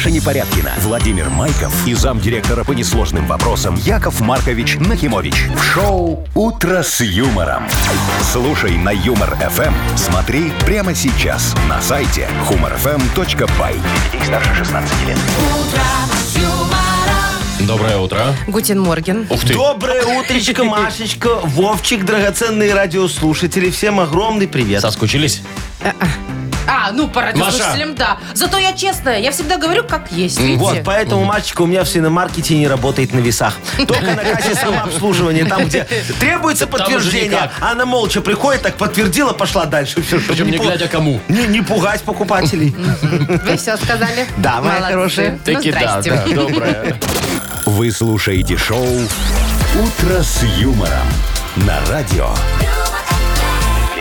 Маша Непорядкина, Владимир Майков и замдиректора по несложным вопросам Яков Маркович Нахимович. В шоу «Утро с юмором». Слушай на Юмор-ФМ. Смотри прямо сейчас на сайте humorfm.by. Детей старше 16 лет. Доброе утро. Guten Morgen. Ух ты. Доброе утречко, Машечка, Вовчик, драгоценные радиослушатели. Всем огромный привет. Соскучились? А, ну, по радиослушателям, да. Зато я честная, я всегда говорю, как есть, видите? Вот, поэтому, мальчика, у меня в свиномаркете не работает на весах. Только на кассе самообслуживания, там, где требуется подтверждение. Она молча приходит, так подтвердила, пошла дальше. Все, Причем не глядя кому. Не, не пугать покупателей. Вы все сказали? Да, моя Молодцы. хорошая. Ну, Таки да, да, доброе. Вы слушаете шоу «Утро с юмором» на радио.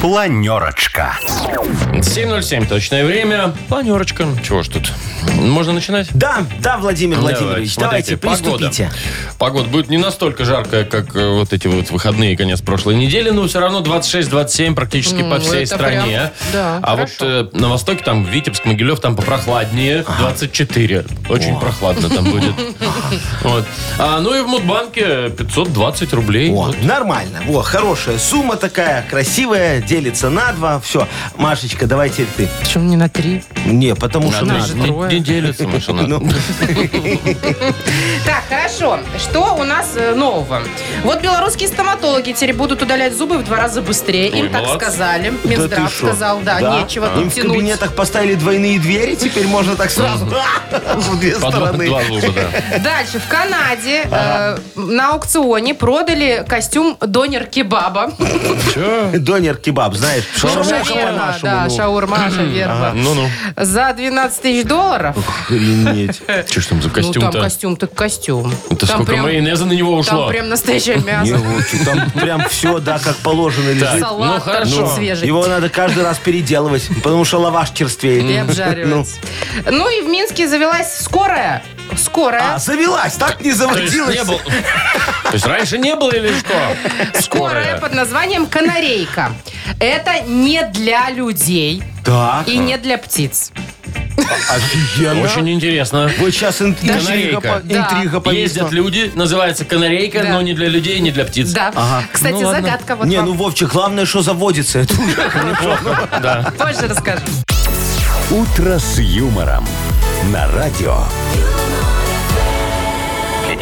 Планерочка. 7.07 точное время. Планерочка. Чего ж тут? Можно начинать? Да, да, Владимир Владимирович, давайте, смотрите, приступите. Погода. Погода будет не настолько жаркая, как э, вот эти вот выходные, конец прошлой недели, но все равно 26-27 практически Ну, по всей это стране. прям, да, а хорошо. вот э, на востоке, там, Витебск, Могилев, там попрохладнее, 24. Очень прохладно там будет. Вот. А, ну и в Мудбанке 520 рублей. О, Вот. нормально. Во, хорошая сумма такая, красивая, делится на два. Все, Машечка, давай теперь ты. Почему не на три? Не, потому что... Нас же не- трое. не делится, машина. Ну, Так, хорошо. Что у нас э, нового? Вот белорусские стоматологи теперь будут удалять зубы в два раза быстрее. Им Ой, так молодцы. сказали. Минздрав ты шо? сказал, да, нечего Им тут в тянуть. кабинетах поставили двойные двери, теперь можно так сразу в две По два, стороны. два зуба, да. Дальше, в Канаде э, на аукционе продали костюм донер-кебаба. Че? Донер-кебаб, знаешь, шаурма Шаурма, по-нашему. да, ну. шаурма, шаверма. Ну-ну. За 12 тысяч долларов. Охренеть. Че ж там за Ну, там костюм-то? костюм, так костюм. Это Там сколько прям- майонеза на него Там ушло? прям настоящее мясо. Там прям все, да, как положено лежит. Салат ну, хорошо. торчит свежий. Его надо каждый раз переделывать, потому что лаваш черствеет. И обжаривать. Ну и в Минске завелась скорая. Скорая. А, завелась, так не То есть заводилась. не был. То есть раньше не было или что? Скорая под названием канарейка. Это не для людей Так, и не для птиц. офигенно. Очень интересно. Вот сейчас ин- интрига, Канарейка. по- Да. интрига повисла. Ездят люди, называется канарейка, Да. но не для людей, не для птиц. Да. Ага. Кстати, Ну, ладно. загадка вот Не, вам. ну, Вовчик, главное, что заводится. Это уже хорошо. Да. Позже расскажу. «Утро с юмором» на радио.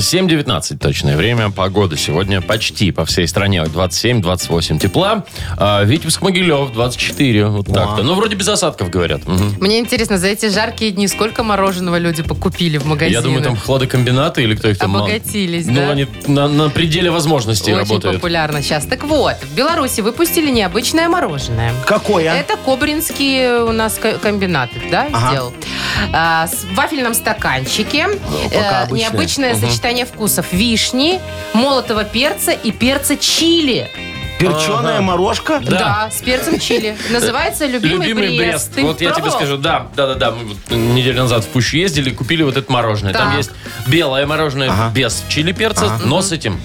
7.19 точное время. Погода сегодня почти по всей стране. 27-28 тепла. А Витебск, Могилев 24. Вот так-то. Ну, вроде без осадков, говорят. Мгм. Мне интересно, за эти жаркие дни сколько мороженого люди покупили в магазине? Я думаю, там хладокомбинаты или кто их там... Обогатились, Ну, да? они на, на пределе возможностей Очень работают. популярно сейчас. Так вот, в Беларуси выпустили необычное мороженое. Какое? Это кобринские у нас ко- комбинаты, да, Ага. сделал. А, с- в вафельном стаканчике пока э, обычное. необычное сочетание вкусов вишни, молотого перца и перца чили. Перченая Ага. морожка? Да. с перцем чили. Называется «Любимый, Брест». Ты Вот я тебе пробовал? скажу, да, да, да, да. Мы вот неделю назад в Пущу ездили, купили вот это мороженое. Там Так. есть белое мороженое без чили перца, но с этим.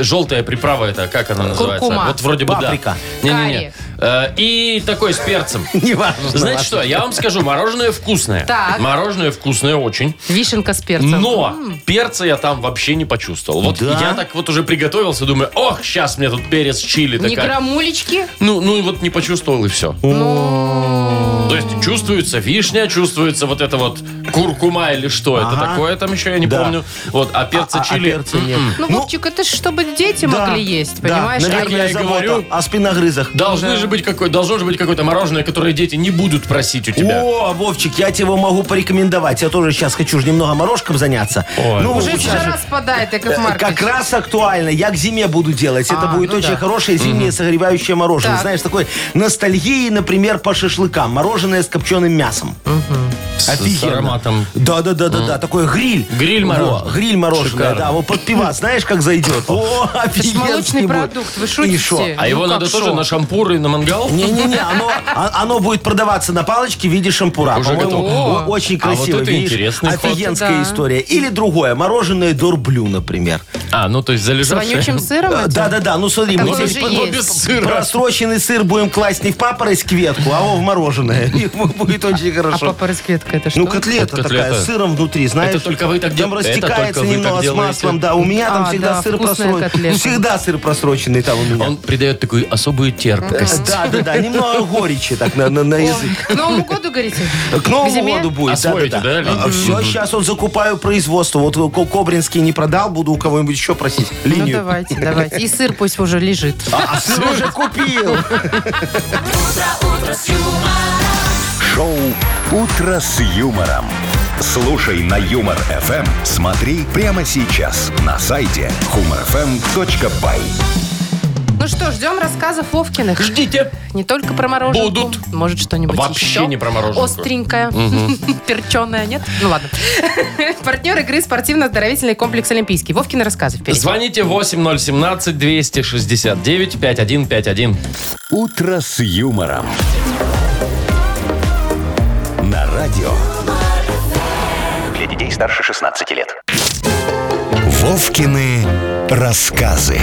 Желтая приправа это, как она называется? Куркума. Вот вроде бы Паприка. да. Не-не-не. Э, И такой с перцем. Неважно. Знаете что, я вам скажу, мороженое вкусное. Так. Мороженое вкусное очень. Вишенка с перцем. Но перца я там вообще не почувствовал. Вот Да? я так вот уже приготовился, думаю, ох, сейчас мне тут перец чили Не такая. грамулечки? Ну, ну и вот не почувствовал и все. Ну, То есть чувствуется вишня, чувствуется вот это вот куркума или что это Ага. такое там еще, я не Да. помню. Вот, а перца А- а чили... перца нет. ну, Ну, Вовчик, это ж чтобы дети да, могли есть, да, понимаешь? Наверное, я и забота говорю. О спиногрызах. Должны же быть какой, должно же быть какое-то мороженое, которое дети не будут просить у тебя. О, Вовчик, я тебе его могу порекомендовать. Я тоже сейчас хочу же немного морожком заняться. Ой. ну, Уже сейчас жара же- спадает, Яков Э, Маркович. Как раз актуально. Я к зиме буду делать. Это А, будет ну очень да. хорошее зимнее согревающее мороженое. Так. Знаешь, такой ностальгии, например, по шашлыкам. Мороженое с копченым мясом. С- Офигенно. С ароматом. Да, да, да, да, да. Такой гриль. Гриль Во, мороженое. гриль мороженое, Шикарно. да. Вот под пивас, знаешь, как зайдет. О, Это ж офигенский молочный продукт, вы И шутите? шо? А Ну его как надо тоже шо? на шампур и на мангал? Не-не-не, оно, а- оно будет продаваться на палочке в виде шампура. Уже По-моему, готово. о- очень А вот красиво. это видишь? интересный ход. Офигенская Да. история. Или другое, мороженое дорблю, например. А, ну то есть С залежавшая. вонючим сыром? этим? Да-да-да, ну смотри, Там мы здесь есть. без сыра. просроченный сыр будем класть не в папороть ветку, а в мороженое. И будет очень А хорошо. Папороть-ветка это что? Ну, котлета Вот котлета. такая, с сыром внутри, знаешь. Это только вы так Там дел- это растекается вы немного с маслом, делаете? да. У меня там А, всегда да, сыр вкусная просроченный. котлета. Всегда сыр просроченный там у меня. Он придает такую особую терпкость. Да, да, да, немного горечи так на, на, на язык. К Новому году, говорите? К Новому зиме? году будет. Освоите, да, Лидия? все, сейчас вот закупаю производство. Вот Ко- Кобринский не продал, буду у кого-нибудь еще просить Ну, линию. давайте, давайте. И сыр пусть уже лежит. А сыр уже купил. Шоу «Утро с юмором». Слушай на Юмор ФМ. Смотри прямо сейчас на сайте humorfm.by. Ну что, ждем рассказов Вовкиных. Ждите. Не только про мороженку. Будут. Может, что-нибудь Вообще еще. не про мороженку. Остренькое. Перченое, нет? Ну ладно. Партнер игры спортивно-оздоровительный комплекс «Олимпийский». Вовкины рассказы впереди. Звоните 8017-269-5151. «Утро с юмором». Радио. Для детей старше 16 лет. Вовкины рассказы.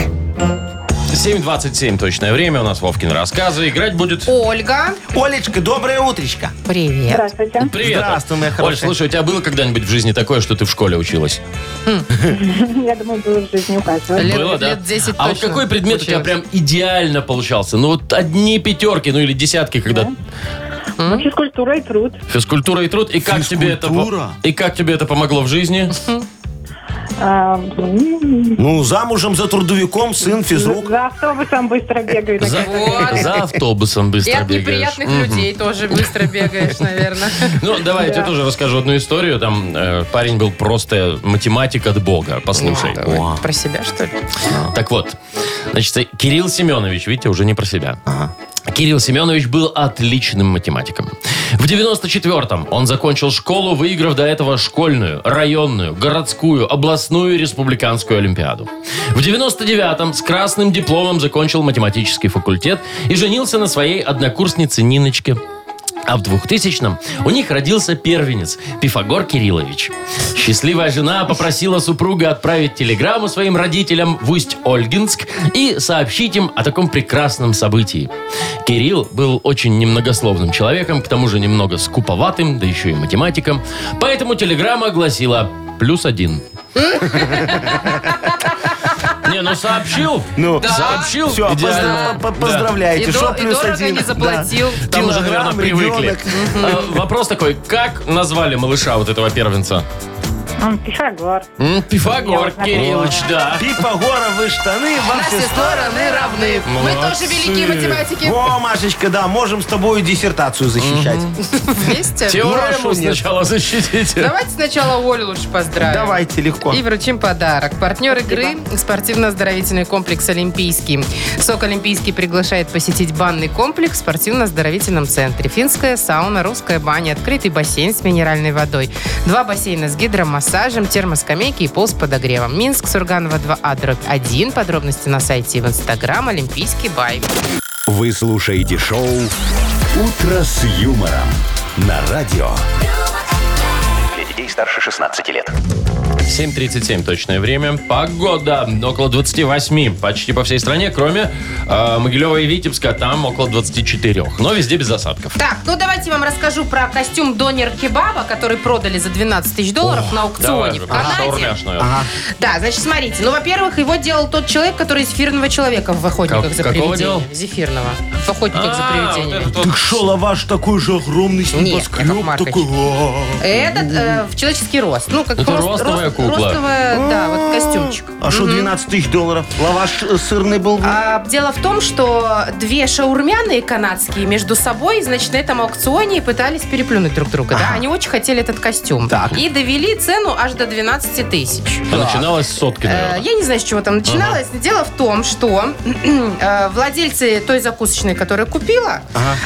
7.27 точное время. У нас Вовкин рассказы. Играть будет... Ольга, Олечка, доброе утречко. привет. Здравствуйте. Привет. Здравствуй, моя Оль, хорошая. слушай, у тебя было когда-нибудь в жизни такое, что ты в школе училась? Я думаю, было в жизни у каждого. Лет- было, да? лет 10 а вот точно какой предмет у тебя училась. прям идеально получался? Ну вот одни пятерки, ну или десятки, когда Ну, Физкультура и труд. физкультура и труд. И как тебе это по- и как тебе это помогло в жизни? А, м, Ну, замужем за трудовиком, сын физрук. За автобусом быстро бегаю. За, Вот. за автобусом И быстро от бегаешь. неприятных людей тоже быстро бегаешь, наверное. Ну, давай я тебе тоже расскажу одну историю. Там э, парень был просто математик от бога. Послушай. Давай. Про себя, что ли? Так вот, значит, Кирилл Семенович, видите, уже не про себя. Кирилл Семенович был отличным математиком. В 94-м он закончил школу, выиграв до этого школьную, районную, городскую, областную и республиканскую олимпиаду. В 99-м с красным дипломом закончил математический факультет и женился на своей однокурснице Ниночке. А в 2000-м у них родился первенец Пифагор Кириллович. Счастливая жена попросила супруга отправить телеграмму своим родителям в Усть-Ольгинск и сообщить им о таком прекрасном событии. Кирилл был очень немногословным человеком, к тому же немного скуповатым, да еще и математиком. Поэтому телеграмма гласила «плюс один». Не, ну сообщил. Ну, Сообщил. Все, идеально. И поздравляете. Что до- и плюс дорого один? не заплатил. Да. Там уже, наверное, Килограмм, привыкли. ребенок. А, Вопрос такой, как назвали малыша вот этого первенца? Пифагор. М, Пифагор Кириллович, да. Пифагоровы штаны во все стороны равны. Мы Молодцы. тоже великие математики. Во, Машечка, да, можем с тобой диссертацию защищать. Вместе. Теорешу Машу нет. сначала защитите. Давайте сначала Олю лучше поздравим. Давайте, легко. И вручим подарок. Партнер игры – спортивно-оздоровительный комплекс «Олимпийский». СОК «Олимпийский» приглашает посетить банный комплекс в спортивно-оздоровительном центре. Финская сауна, русская баня, открытый бассейн с минеральной водой. Два бассейна с гидромассажем, термоскамейки и пол с подогревом. Минск, Сурганова 2А, дробь 1. Подробности на сайте и в Инстаграм «Олимпийский бай». Вы слушаете шоу «Утро с юмором» на радио. Для детей старше 16 лет. 7.37 точное время. Погода около 28 почти по всей стране, кроме э, Могилева и Витебска, там около 24. Но везде без осадков. Так, ну давайте я вам расскажу про костюм Донер Кебаба, который продали за 12 тысяч долларов на аукционе Давай в Канаде. шаурмяшную. Да, значит, смотрите. Ну, во-первых, его делал тот человек, который зефирного человека в «Охотниках Как- за привидениями». делал? Зефирного. В «Охотниках за А, вот привидениями». вот. Так что, лаваш такой же огромный, с Нет, небоскреб такой. а. Этот э, в человеческий рост. Ну, как Это рост- рост- кукла. Ростовая, да, вот костюмчик. А что, 12 тысяч долларов? Лаваш э, сырный был? А, дело в том, что две шаурмяные канадские между собой, значит, на этом аукционе пытались переплюнуть друг друга. Да? Они очень хотели этот костюм. Так. И довели цену аж до 12 тысяч. А начиналось с сотки, Э, наверное. Я не знаю, с чего там начиналось. Дело в том, что э, владельцы той закусочной, которая купила,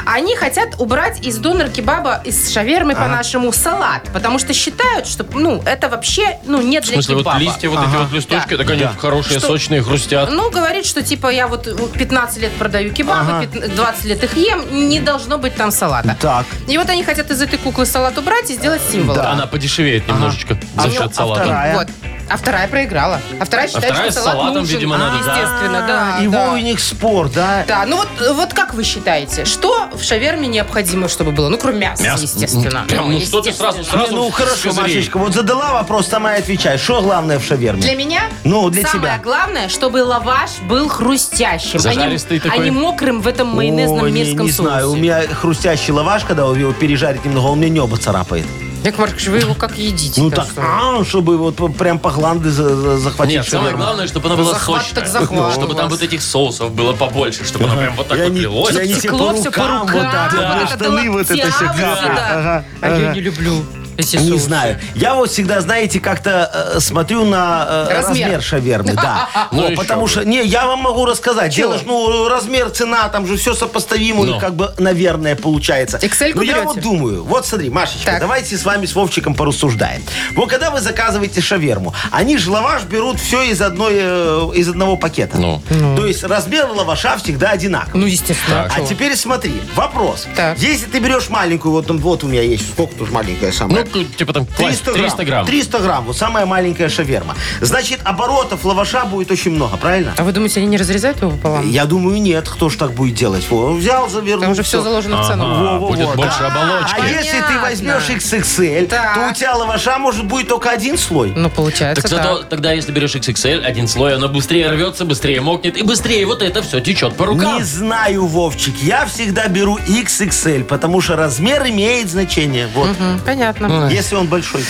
они хотят убрать из донор кебаба, из шавермы по-нашему салат, потому что считают, что ну это вообще ну не В для смысле, вот кебаба. листья, вот эти вот листочки, так они Да. хорошие, Что- сочные, хрустят. Ну, говорит, что типа я вот 15 лет продаю кебабы, пят- 20 лет их ем, не должно быть там салата. Так. И вот они хотят из этой куклы салат убрать и сделать символ. Она подешевеет немножечко за А счет а салата. вторая? Вот. А вторая проиграла. А вторая считает, вторая что с салат салатом, нужен. видимо, надо, да. Естественно, да. А, Его да. у них спор, да? Да, ну вот, вот как вы считаете, что в шаверме необходимо, чтобы было? Ну, кроме мяса, Мясо. естественно. Прям, ну что ты сразу, естественно. сразу ну хорошо. Машечка, вот задала вопрос, сама и отвечай. Что главное в шаверме? Для меня Ну, для самое тебя. главное, чтобы лаваш был хрустящим, а не, Зажаристый такой. а не мокрым в этом майонезном Ой, не, мерзком не соусе. знаю, у меня хрустящий лаваш, когда его пережарить немного, он мне небо царапает. Яков Маркович, вы его как едите? Ну так так, что? а, чтобы вот прям по гланды за- за- захватить Нет, самое шаверму. главное, чтобы она была Захват сочная. так захват Чтобы у там вас. вот этих соусов было побольше, чтобы она прям вот так И вот лилась. и они тебе по всё по рукам вот так, вот, вот штаны это вот это локтям, все да. капает. Ага, А я не люблю эти Не соусы. знаю. Я вот всегда, знаете, как-то э, смотрю на э, Размер. размер. шавермы. Да. Ну еще потому бы. что, не, я вам могу рассказать. Чего? Дело ж, ну, размер, цена, там же все сопоставимо, Ну. как бы, наверное, получается. Excel-ку Но я берете? вот думаю, вот смотри, Машечка, Так. давайте с вами с Вовчиком порассуждаем. Вот когда вы заказываете шаверму, они же лаваш берут все из, одной, э, из одного пакета. Ну. То есть размер лаваша всегда одинаковый. Ну, естественно. А теперь смотри, вопрос. Так. Если ты берешь маленькую, вот, там, вот у меня есть, сколько тут маленькая самая? Ну, к- типа там класть 300 грамм. 300 грамм. 300 грамм. Вот самая маленькая шаверма. Значит, оборотов лаваша будет очень много, правильно? А вы думаете, они не разрезают его пополам? Я думаю, нет. Кто ж так будет делать? Во, взял, завернул. Там уже все заложено в цену. Ага, будет больше оболочки. А если ты возьмешь XXL, Так. то у тебя лаваша может будет только один слой. Ну, получается, Так зато да. тогда, если берешь XXL, один слой, оно быстрее рвется, быстрее мокнет, и быстрее вот это все течет по рукам. Не знаю, Вовчик. Я всегда беру XXL, потому что размер имеет значение. Вот. М, Понятно. Если он большой.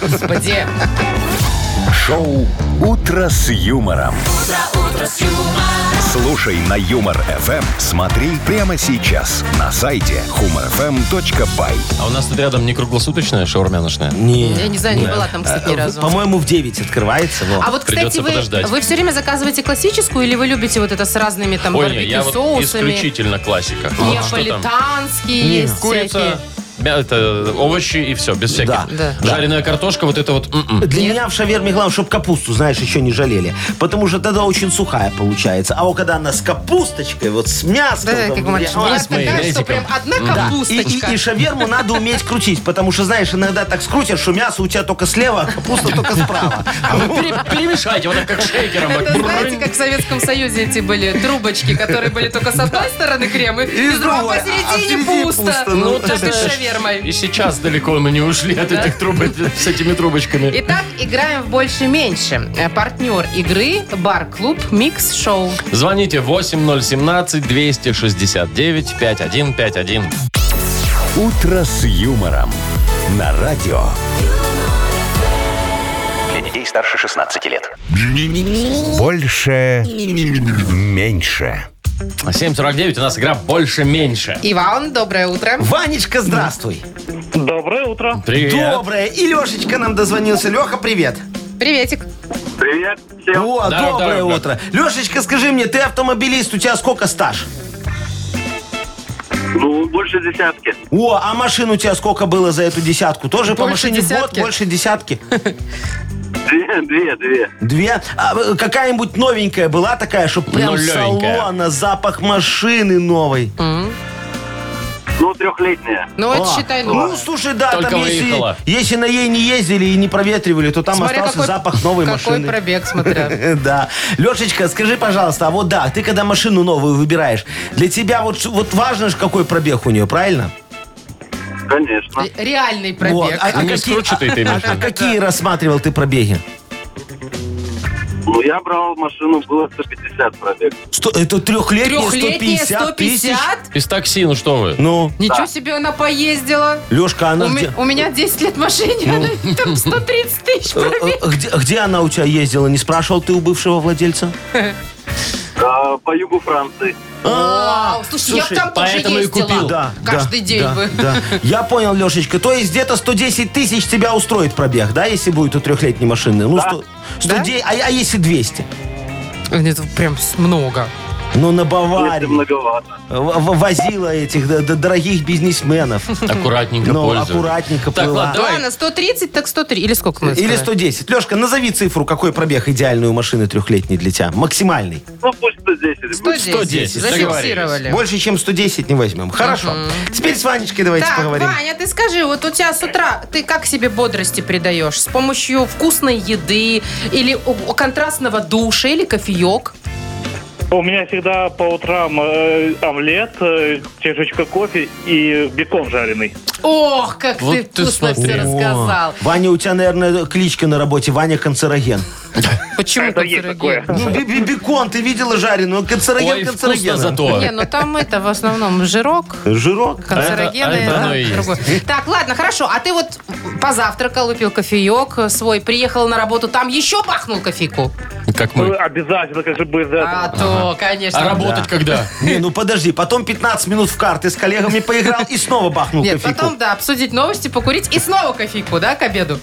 Господи. Шоу «Утро с юмором». Слушай на Юмор ФМ. Смотри прямо сейчас на сайте humorfm.by. А у нас тут рядом не круглосуточная шаурмяночная. Не. Я не знаю, не была там, кстати, ни разу. По-моему, в 9 открывается. во. А вот, кстати, Придется вы, подождать. вы все время заказываете классическую или вы любите вот это с разными там Ой, не, барбекю я вот соусами? исключительно классика. Вот что там? Неаполитанские есть Курица, всякие. мя- это овощи и все, без всяких. Да, да. Жареная картошка, вот это вот. м-м. Для меня в шаверме главное, чтобы капусту, знаешь, еще не жалели. Потому что тогда очень сухая получается. А вот когда она с капусточкой, вот с мясом. Да, там, как Маркович, а, у меня с такая, что майонезиком. прям одна да. И, и- капусточка. и шаверму надо уметь крутить, потому что, знаешь, иногда так скрутят, что мясо у тебя только слева, а капуста только справа. А вы пере- перемешайте, вот так как шейкером. Это так. знаете, как в Советском Союзе эти были трубочки, которые были только с одной стороны крем, и, И с другой другой, а посередине впереди пусто. пусто, Ну, ну, так и с шавермой. И сейчас далеко мы не ушли от этих труб с этими трубочками. Итак, играем в больше-меньше. Э, Партнер игры «Бар-клуб Микс Шоу». Звоните 8017-269-5151. «Утро с юмором» на радио. Для детей старше 16 лет. Больше. Меньше. 749 у нас игра «Больше-меньше». Иван, доброе утро. Ванечка, здравствуй. Доброе утро. Привет. Доброе. И Лешечка нам дозвонился. Леха, привет. Приветик. Привет всем. О, Здорово, доброе здорово. утро. Лешечка, скажи мне, ты автомобилист, у тебя сколько стаж? Ну, больше десятки. О, а машин у тебя сколько было за эту десятку? Тоже по Больше машине в год десятки? больше десятки? Две, две, две. Две? А э, какая-нибудь новенькая была такая, чтобы прям Нулевенькая. салона, запах машины новой? Ну, трехлетняя. Ну, это А, считай, Ну, ну, слушай, да, Только там если, выехала. если на ей не ездили и не проветривали, то там смотря остался какой, запах новой какой машины. пробег, смотря. Да. Лешечка, скажи, пожалуйста, а вот да, ты когда машину новую выбираешь, для тебя вот, вот важно же, какой пробег у нее, правильно? Конечно. Ре- Реальный пробег. Вот. А, а Не какие, скручатый ты а- а какие рассматривал ты пробеги? Ну, я брал машину, было 150 пробег. Сто- это трехлетняя, Трехлетняя 150 тысяч? 150? Из такси, ну что вы? Ну, Ничего себе она поездила. Лешка, она У, где, у меня 10 лет машине, она там 130 тысяч э, пробег. э, где, где она у тебя ездила? Не спрашивал ты у бывшего владельца? А, по югу Франции. Вау, слушай, я бы там тоже поэтому и ездила. купил. Да, Каждый да, день да, бы. да. Я понял, Лешечка. То есть где-то 110 тысяч тебя устроит пробег, да, если будет у трехлетней машины? Ну, Да. 100, 110, а, а если 200? Это прям с- много. Ну, на 200 Баварии. многовато. Возила этих д- д- дорогих бизнесменов. Аккуратненько Ну, пользуйся. аккуратненько Так, плыла. ладно, давай. Ладно, 130, так 103. Или сколько мы Или сказали? 110. Лешка, назови цифру, какой пробег идеальной у машины трехлетней для тебя. Максимальный. Ну, пусть 110 будет. 110. 110, Зафиксировали. Больше, чем 110 не возьмем. Хорошо. Теперь с Ванечкой давайте Так, поговорим. Ваня, ты скажи, вот у тебя с утра ты как себе бодрости придаешь? С помощью вкусной еды или у- контрастного душа или кофеек? У меня всегда по утрам э, омлет, э, чашечка кофе и бекон жареный. Ох, как Вот ты ты вкусно смотри. все рассказал. Ваня, у тебя, наверное, кличка на работе. Ваня канцероген. Почему Это есть канцероген? такое. Ну, би- би- бекон, ты видела жареный? Ну, канцероген, Ой, вкусно канцероген. зато. Не, ну там это в основном жирок, Жирок. канцерогены. А это- а это да, оно и есть. другое. Так, ладно, хорошо. А ты вот позавтракал, выпил кофеек свой, приехал на работу, там еще пахнул кофейку? Как Ну, мы. обязательно, как же этого. А то, конечно. А работать когда? Не, ну подожди, потом 15 минут в карты с коллегами поиграл и снова бахнул Нет, кофейку. потом, да, обсудить новости, покурить и снова кофейку, да, к обеду?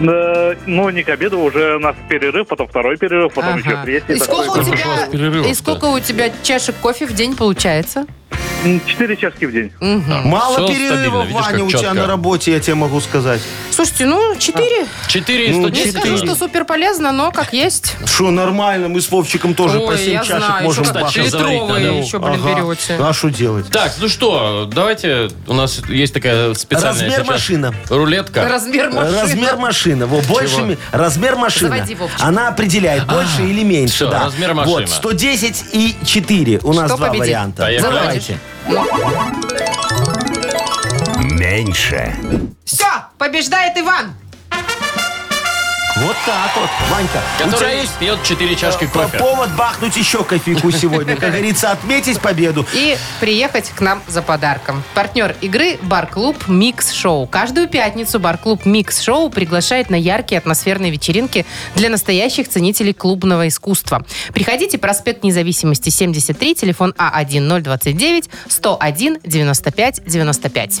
Э, Ну, не к обеду, уже у нас перерыв, потом второй перерыв, потом Ага. еще третий. Сколько, у тебя, и сколько у тебя чашек кофе в день получается? Четыре чашки в день. Мало Всё перерывов, видишь, Ваня, как у тебя четко. на работе, я тебе могу сказать. Слушайте, ну, четыре. 4 Ну, Не 110 скажу, что супер полезно, но как есть. Что, нормально, мы с Вовчиком тоже по Ой, 7 я чашек знаю, можем еще как. Заварить литровые надо. еще, блин, Ага. берете. А что делать? Так, ну что, давайте, у нас есть такая специальная Размер сейчас машина. рулетка. Размер машины. Размер машины. Во, больше, ми- размер машины. Заводи, Вовчик. Она определяет, больше или меньше. всё, да. размер Вот, машины. 110 и 4. У нас Что два победит? варианта. Поехали. Давайте. Меньше. Все, побеждает Иван. Вот так вот, Ванька. Который есть пьет 4 чашки э, кофе. повод бахнуть еще кофейку сегодня. Как говорится, отметить победу. И приехать к нам за подарком. Партнер игры «Бар-клуб Микс Шоу». Каждую пятницу «Бар-клуб Микс Шоу» приглашает на яркие атмосферные вечеринки для настоящих ценителей клубного искусства. Приходите, проспект Независимости, 73, телефон А А1029 101 95 95.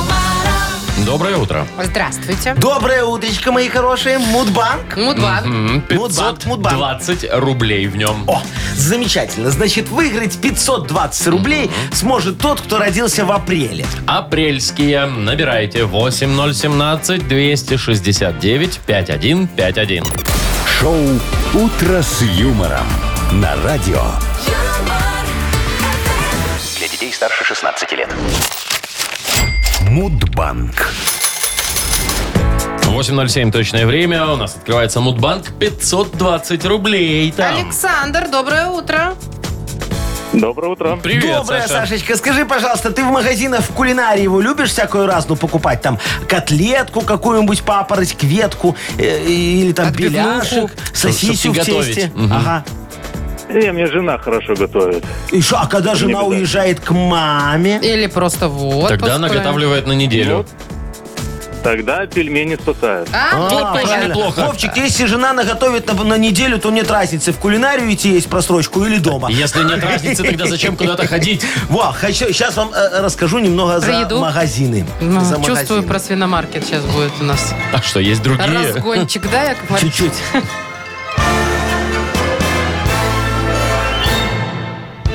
Доброе утро. Здравствуйте. Доброе утречко, мои хорошие. Мудбанк. Мудбан. М, Мудбанк, Мудбанк. 520 рублей в нем. О, замечательно. Значит, выиграть 520 рублей сможет тот, кто родился в апреле. Апрельские. Набирайте 8017-269-5151. Шоу Утро с юмором. На радио. Для детей старше 16 лет. Мудбанк. 8.07 точное время. У нас открывается Мудбанк. 520 рублей там. Александр, доброе утро. Доброе утро. Привет, Доброе, Саша. Сашечка. Скажи, пожалуйста, ты в магазинах в кулинарии его любишь всякую разную покупать? Там котлетку какую-нибудь, папороть, кветку, э, или там беляшек, сосисю в готовить. тесте. Мгм. Ага. И мне жена хорошо готовит. И что, а когда жена беда. уезжает к маме? Или просто в отпуск Тогда куда-нибудь. наготавливает на неделю. Тогда пельмени спасают. А, А, вот тоже понятно. неплохо. Вовчик, если жена наготовит на, на неделю, то нет разницы, в кулинарию идти есть просрочку или дома. Если нет разницы, тогда зачем куда-то ходить? Во, хочу, сейчас вам э, расскажу немного Про за еду? магазины. Ну, За чувствую, магазины. про свиномаркет сейчас будет у нас. А что, есть другие? Разгончик, да, Яков Маркович? Чуть-чуть.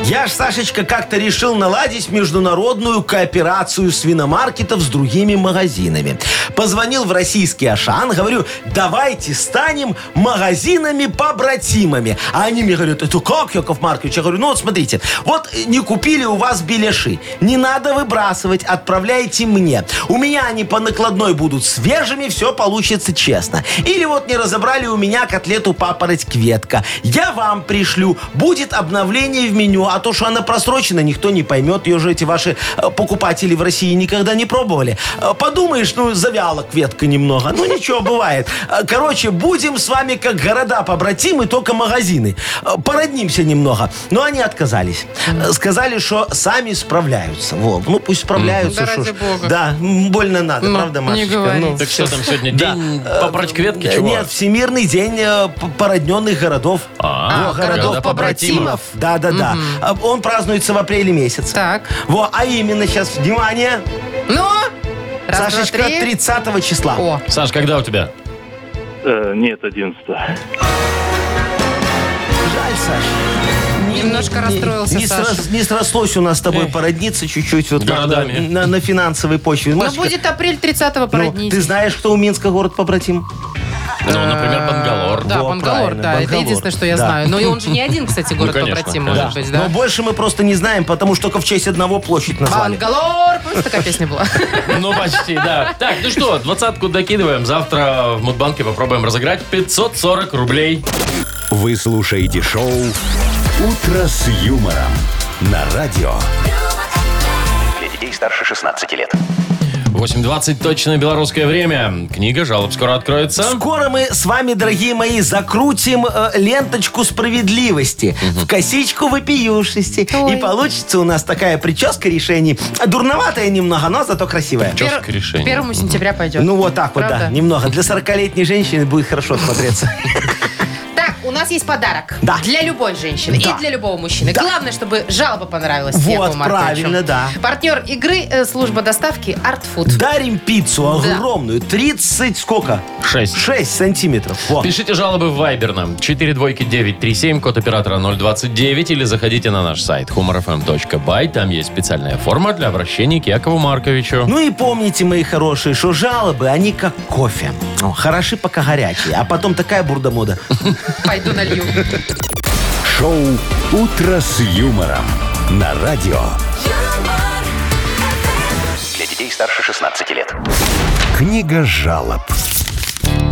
Я ж, Сашечка, как-то решил наладить международную кооперацию свиномаркетов с другими магазинами. Позвонил в российский Ашан, говорю, давайте станем магазинами-побратимами. А они мне говорят, это как, Яков Маркович? Я говорю, ну вот смотрите, вот не купили у вас беляши, не надо выбрасывать, отправляйте мне. У меня они по накладной будут свежими, все получится честно. Или вот не разобрали у меня котлету папороть кветка. Я вам пришлю, будет обновление в меню, А то, что она просрочена, никто не поймет. Ее же эти ваши э, покупатели в России никогда не пробовали. Э, Подумаешь, ну, завяла кветка немного. Ну, ничего, бывает. Э, Короче, будем с вами как города-побратимы, только магазины. Породнимся немного. Но они отказались. Сказали, что сами справляются. Во. Ну, пусть справляются. Да ради бога. Да, больно надо, Ну, правда, Машечка? Ну, Так что там сегодня Да. день попрать кветки, Э, чего? Нет, Всемирный день породненных городов. А, Во, городов-побратимов. Да, да, да. А, Он празднуется в апреле месяце. Так. Во, а именно сейчас, внимание, Ну, раз, два, Сашечка, три. 30 числа. О, Саш, когда у тебя? Э, нет, 11 Жаль, Саш. Не- Немножко не- расстроился не, Саша. срос- не срослось у нас с тобой породниться чуть-чуть вот на, Городами. на- на финансовой почве. ну Машечка, будет апрель 30-го ну, породнить. ты знаешь, кто у Минска город побратим? Ну, например, Бангалор. Да, Во, Бангалор, правильно, да, это Бангалор. единственное, что я Да. знаю. Но и он же не один, кстати, город конечно, побратим может быть, Но да? больше мы просто не знаем, потому что только в честь одного площадь назвали. Бангалор, помнишь, такая песня была? Ну, почти, да. Так, ну что, двадцатку докидываем. Завтра в Мудбанке попробуем разыграть 540 рублей. Вы слушаете шоу «Утро с юмором» на радио. Для детей старше 16 лет. 8.20 точное белорусское время. Книга жалоб скоро откроется. Скоро мы с вами, дорогие мои, закрутим э, ленточку справедливости в косичку вопиюшести. Ой. И получится у нас такая прическа решений. Дурноватая немного, но зато красивая. Пер- решение. Первому сентября пойдет. Ну вот так вот, да, Правда? немного. Для 40-летней женщины будет хорошо смотреться. Нас есть подарок. Да. Для любой женщины Да. и для любого мужчины. Да. Главное, чтобы жалоба понравилась Вот, правильно, да. Партнер игры э, служба доставки Art Food. Дарим пиццу Да. огромную, 30 сколько? Шесть. 6 сантиметров. Во. Пишите жалобы в Viber нам. 4 двойки 937, код оператора 029, или заходите на наш сайт humorfm.by. Там есть специальная форма для обращения к Якову Марковичу. Ну и помните, мои хорошие, что жалобы, они как кофе. О, хороши пока горячие, а потом такая бурда-мода. Пойду налью. Шоу «Утро с юмором» на радио. Для детей старше 16 лет. Книга жалоб.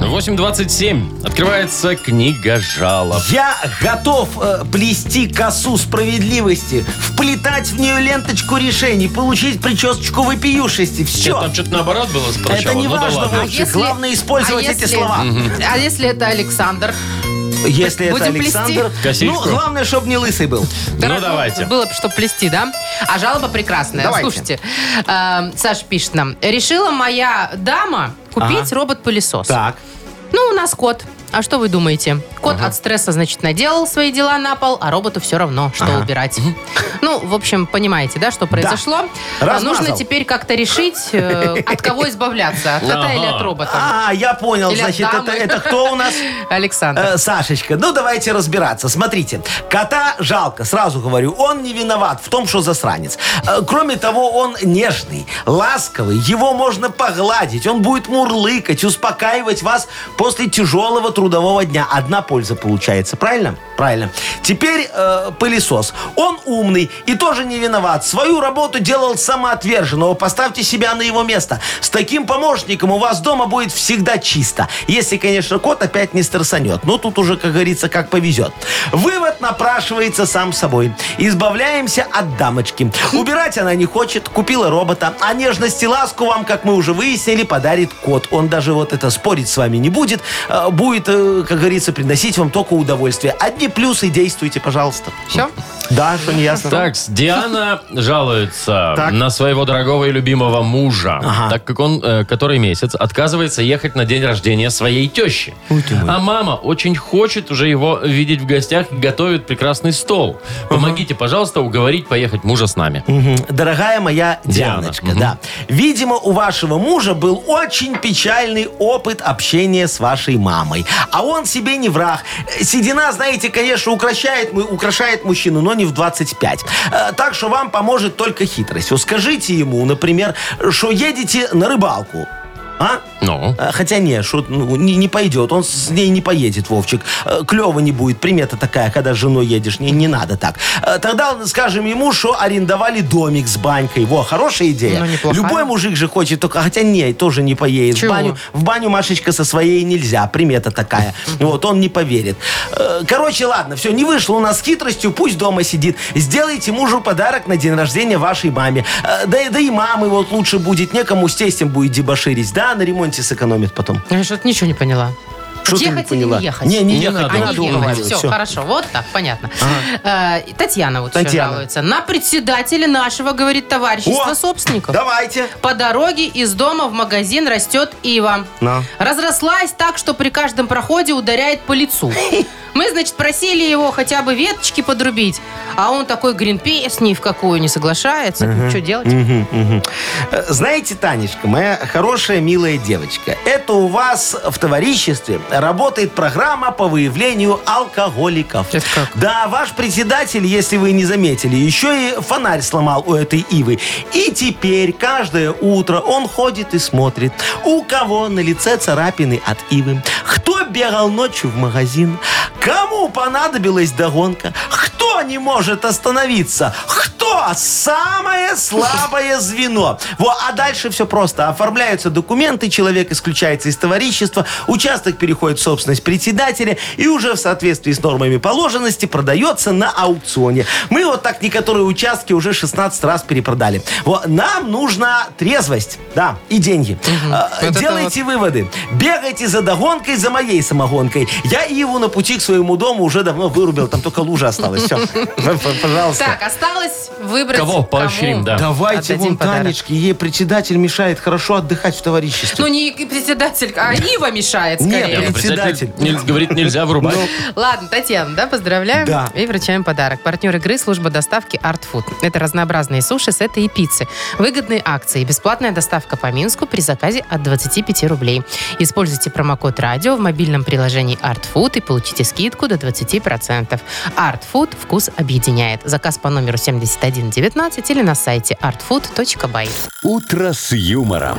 8.27. Открывается книга жалоб. Я готов э, плести косу справедливости, вплетать в нее ленточку решений, получить причесочку вопиюшести. Нет, Все. там что-то наоборот было сначала. Это не Ну да важно, ладно. Вовчик. Главное использовать а эти если- слова. А если это Александр? Если это Будем плести? Александр. Косичку? Ну, главное, чтобы не лысый был. Ну, давайте. Было бы что плести, да? А жалоба прекрасная. Давайте. Слушайте, э, Саша пишет нам. Решила моя дама купить Ага. робот-пылесос. Так. Ну, у нас кот. А что вы думаете? Кот от стресса, значит, наделал свои дела на пол, а роботу все равно, что Ага. убирать. Ну, в общем, понимаете, да, что произошло? А Размазал. Нужно теперь как-то решить, э, от кого избавляться, от кота Ага. или от робота. А, я понял. Или от Значит, это, дамы. это кто у нас? Александр. Э, Сашечка, ну давайте разбираться. Смотрите, кота жалко, сразу говорю, он не виноват в том, что засранец. Э, Кроме того, он нежный, ласковый, его можно погладить, он будет мурлыкать, успокаивать вас после тяжелого трудового дня. Одна польза получается, правильно? Правильно. Теперь э, пылесос. Он умный и тоже не виноват. Свою работу делал самоотверженно. Поставьте себя на его место. С таким помощником у вас дома будет всегда чисто. Если, конечно, кот опять не стрессанет. Но тут уже, как говорится, как повезет. Вывод напрашивается сам собой. Избавляемся от дамочки. Убирать она не хочет, купила робота. А нежность и ласку вам, как мы уже выяснили, подарит кот. Он даже вот это спорить с вами не будет. э, Будет, э, как говорится, приносить вам только удовольствие. Одни плюсы действуйте, пожалуйста. Все? Да, что не ясно? Так, Диана жалуется Так. на своего дорогого и любимого мужа, так как он э, который месяц отказывается ехать на день рождения своей тещи. А мама очень хочет уже его видеть в гостях и готовит прекрасный стол. Помогите, пожалуйста, уговорить поехать мужа с нами. Дорогая моя Диана. Дианочка, да. Видимо, у вашего мужа был очень печальный опыт общения с вашей мамой. А он себе не враг. Седина, знаете, конечно, украшает, му- украшает мужчину, но не в 25. Э, Так что вам поможет только хитрость. Вот Скажите ему, например, что едете на рыбалку. А? Ну? А, Хотя не, шо, ну, не, не пойдет. Он с ней не поедет, Вовчик. Клево не будет. Примета такая, когда с женой едешь. Не, не надо так. Э, Тогда скажем ему, что арендовали домик с банькой. Во, хорошая идея. Ну, неплохая. Любой мужик же хочет, только хотя не, тоже не поедет. В Чего? баню, в баню Машечка со своей нельзя. Примета такая. Вот, он не поверит. Э, Короче, ладно, все, не вышло у нас с хитростью, пусть дома сидит. Сделайте мужу подарок на день рождения вашей маме. Э, Да, да и мамы вот лучше будет, некому с тестем будет дебоширить. Да, на ремонте сэкономит потом. Я что-то ничего не поняла. Что ты не ехать или поняла? не ехать? Не, не, Не ехать, надо А, не надо ехать. уговаривать. Все, всё. хорошо. Вот так, понятно. Э, Татьяна вот еще Татьяна. жалуется. На председателя нашего, говорит, товарищества О, собственников. Давайте. По дороге из дома в магазин растет ива. На. Разрослась так, что при каждом проходе ударяет по лицу. Мы, значит, просили его хотя бы веточки подрубить, а он такой гринпейс ни в какую не соглашается. Что делать? Мгм, мгм. Э, Знаете, Танечка, моя хорошая, милая девочка, это у вас в товариществе работает программа по выявлению алкоголиков. Это как? Да, ваш председатель, если вы не заметили, еще и фонарь сломал у этой ивы. И теперь каждое утро он ходит и смотрит, у кого на лице царапины от ивы, кто бегал ночью в магазин, кому понадобилась догонка, кто не может остановиться, кто самое слабое звено. Во, а дальше все просто. Оформляются документы, человек исключается из товарищества, участок переходит в собственность председателя и уже в соответствии с нормами положенности продается на аукционе. Мы вот так некоторые участки уже 16 раз перепродали. Вот, нам нужна трезвость, да, и деньги. А, Вот это Делайте выводы. Бегайте за догонкой, за моей самогонкой. Я Иву на пути к своему дому уже давно вырубил, там только лужа осталась. Все, пожалуйста. Так, осталось выбрать, Кого поощрим, да. Давайте вон. Танечке, ей председатель мешает хорошо отдыхать в товариществе. Ну, не председатель, а Ива мешает скорее. нет. Председатель. Говорит, нельзя врубать. Ладно, Татьяна, да, поздравляем Да. и вручаем подарок. Партнер игры служба доставки Art Food. Это разнообразные суши, сеты и пиццы. Выгодные акции бесплатная доставка по Минску при заказе от 25 рублей. Используйте промокод радио в мобильном приложении Art Food и получите скидку до 20%. Art Food вкус объединяет. Заказ по номеру 7119 или на сайте artfood.by. «Утро с юмором».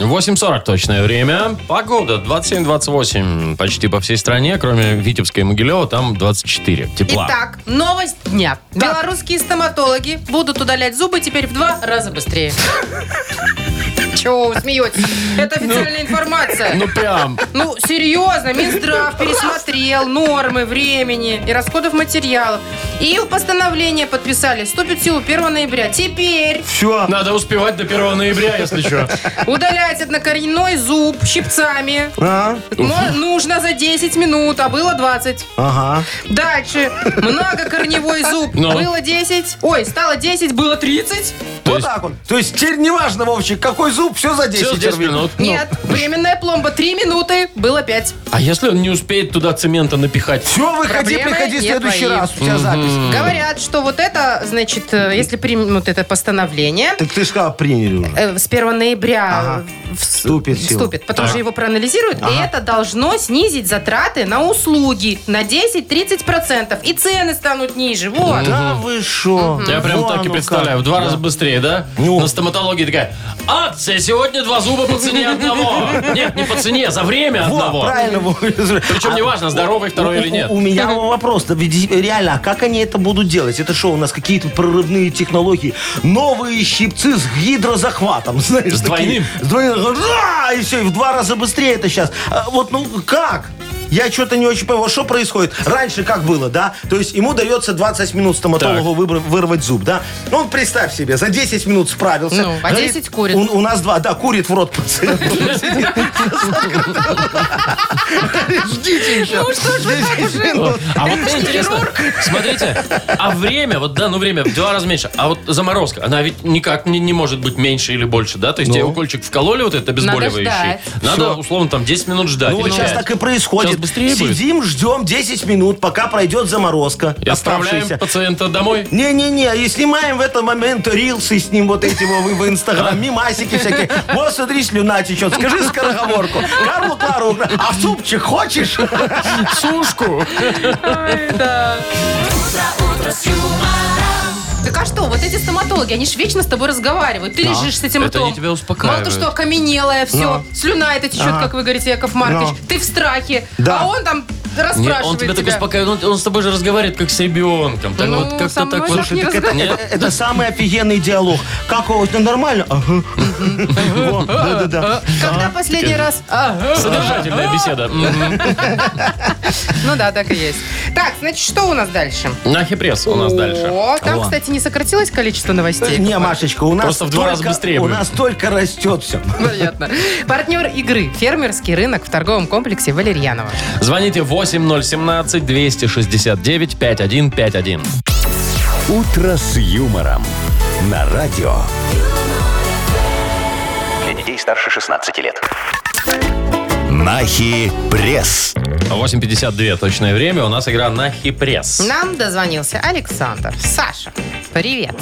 8.40 точное время. Погода 27-28 почти по всей стране, кроме Витебска и Могилева, там 24. Тепла. Итак, новость дня. Белорусские стоматологи будут удалять зубы теперь в два раза быстрее. Чего вы смеетесь? Это официальная информация. Ну прям. Ну, серьезно, Минздрав пересмотрел нормы времени и расходов материалов. И постановление подписали. Вступит в силу 1 ноября. Теперь Все. Надо успевать до 1 ноября, если что. Удалять однокоренной зуб щипцами А? Мо- нужно за 10 минут, а было 20. Ага. Дальше. Многокорневой зуб. Ну. Было 10. Ой, стало 10, было 30. То вот есть- так вот. То есть теперь неважно, Вовчик, какой зуб, все за 10, Всё, 10 рублей. минут. Нет, временная пломба 3 минуты, было 5. А если он не успеет туда цемента напихать? Все, выходи, Проблемы приходи в не следующий твои. раз. У тебя запись. Говорят, что вот это, значит, э, если примут это постановление, Так ты же сказал, приняли уже. э, с 1 ноября Ага. Вс- Вступит вступит. Потом Так. же его проанализируют, и это должно снизить затраты на услуги на 10-30%. И цены станут ниже. Вот. Да вы шо? Я прям так и представляю. как. В два Да. раза быстрее, да? Ну. На стоматологии такая, акция, сегодня два зуба по цене одного. Нет, не по цене, за время одного. правильно. Причем А неважно, здоровый второй или нет. У, меня вопрос. Да реально, а как они это будут делать? Это что, у нас какие-то прорывные технологии? Новые щипцы с гидрозахватом, знаешь? С такие. двойным? С двойным. Ра! И все, и в два раза быстрее это сейчас. А вот, ну, как? Я что-то не очень понял, что происходит. Раньше как было, да? То есть ему дается 20 минут стоматологу выбр- вырвать зуб, да? Ну, он, представь себе, за 10 минут справился. Ну, а Говорит, 10 курит. У, у нас два, да, курит в рот пациент. Ждите еще. Ну что ж вы так уже? А вот мне интересно, смотрите, а время, вот да, ну время в два раза меньше, а вот заморозка, она ведь никак не, не может быть меньше или больше, да? То есть тебе укольчик вкололи вот это обезболивающий, надо, условно, там 10 минут ждать. Ну, сейчас так и происходит. Быстрее будет. Сидим, ждем 10 минут, пока пройдет заморозка. И отправляем оставшаяся. пациента домой. Не-не-не, и снимаем в этот момент рилсы с ним, вот эти во- в, в Инстаграм, мимасики всякие. Вот, смотри, слюна течет. Скажи скороговорку. Карлу Клару, а супчик хочешь? Сушку. Ой, да. утро стоматологи, они ж вечно с тобой разговаривают. Ты лежишь с этим Это ртом. тебя успокаивают. Мало то, что окаменелое все, слюна это течет, Ага. как вы говорите, Яков Маркович. Но. Ты в страхе, Да. а он там Не, расспрашивает он тебя так успокаивает, он, он с тобой же разговаривает как с ребенком. Так Ну, вот как-то со так мной вот. так это, это- это самый офигенный диалог. Как у вас, ну, нормально? Ага. Во, Да-да-да. Когда последний раз? Ага. Содержательная беседа. Мгм. Ну да, так и есть. Так, значит, что у нас дальше? Нахипресс у нас дальше. О, там, кстати, не сократилось количество новостей. Не, Машечка, у нас Просто в два раза только- быстрее У будет. нас только растет все. Понятно. Партнер игры. Фермерский рынок в торговом комплексе Валерьянова. Звоните 8017-269-5151. «Утро с юмором» на радио. Для детей старше 16 лет. Нахи пресс. 8.52 точное время. У нас игра Нахипресс. Нам дозвонился Александр. Саша, привет.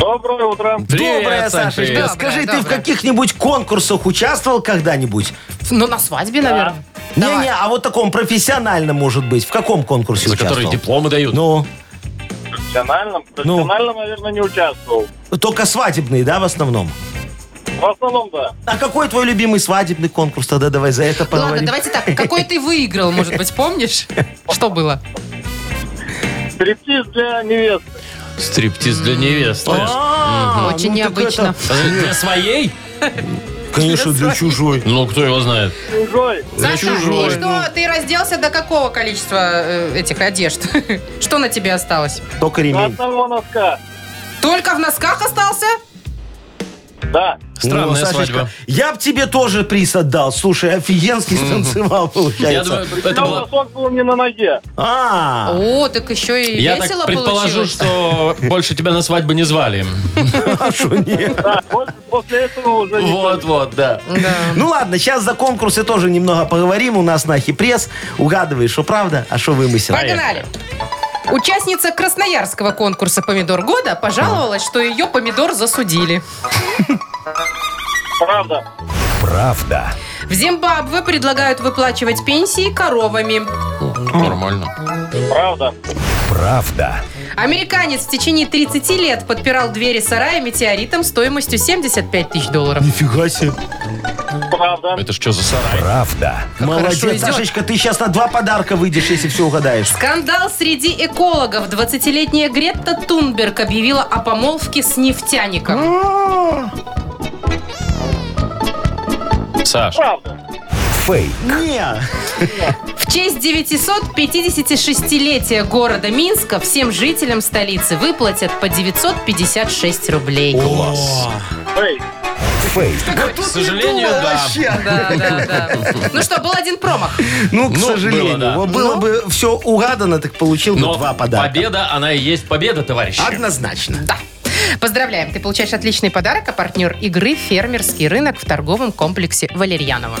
Доброе утро. Привет, Сань, Сашечка. привет. Доброе, Скажи, ты в доброе. каких-нибудь конкурсах участвовал когда-нибудь? Ну, на свадьбе, наверное. Давай. Не-не, а вот таком профессиональном, может быть. В каком конкурсе За участвовал? которые дипломы дают. Ну, Профессионально? Профессионально, наверное, не участвовал. только свадебные, да, в основном? В основном, да. А какой твой любимый свадебный конкурс? Тогда давай за это Ладно, поговорим. давайте так. Какой ты выиграл, может быть, помнишь? Что было? Стриптиз для невесты. Стриптиз для невесты. А, Очень ну так необычно. это- Для своей? Конечно, для чужой. Ну, кто его знает. Чужой. Саша, чужой, и что, ты разделся до какого количества э, этих одежд? Что на тебе осталось? Только ремень. одного носка. Только в носках остался? Да. Странная Ну, Сашечка, свадьба. Я б тебе тоже приз отдал. Слушай, офигенский станцевал, Я получается. думаю, это было... носок был не на ноге. А, О, так еще и Я весело так предположу, получилось. что больше тебя на свадьбу не звали. а шо нет? Да, после, после этого уже не Вот-вот, да. Да. Ну ладно, сейчас за конкурсы тоже немного поговорим. У нас на хипресс. Угадываешь, что правда, а что вымысел. Погнали. Участница красноярского конкурса «Помидор года» пожаловалась, что ее помидор засудили. Правда. Правда. В Зимбабве предлагают выплачивать пенсии коровами. Нормально. Правда. Правда. Американец в течение 30 лет подпирал двери сарая метеоритом стоимостью 75 тысяч долларов. Нифига себе. Правда. Это ж что за сарай? Правда. Молодец. Сашечка, ты сейчас на два подарка выйдешь, если все угадаешь. Скандал среди экологов. 20-летняя Гретта Тунберг объявила о помолвке с нефтяником. Саш, Правда. Фейк. Не. В честь 956-летия города Минска всем жителям столицы выплатят по 956 рублей. Эй, Фейк. к сожалению, да. Да, да, да. Ну что, был один промах. Ну, к Ну, сожалению. было, да. Вот было бы все угадано, так получил бы Но два подарка. победа, она и есть победа, товарищи. Однозначно. Да. Поздравляем, ты получаешь отличный подарок, а партнер игры «Фермерский рынок» в торговом комплексе «Валерьянова».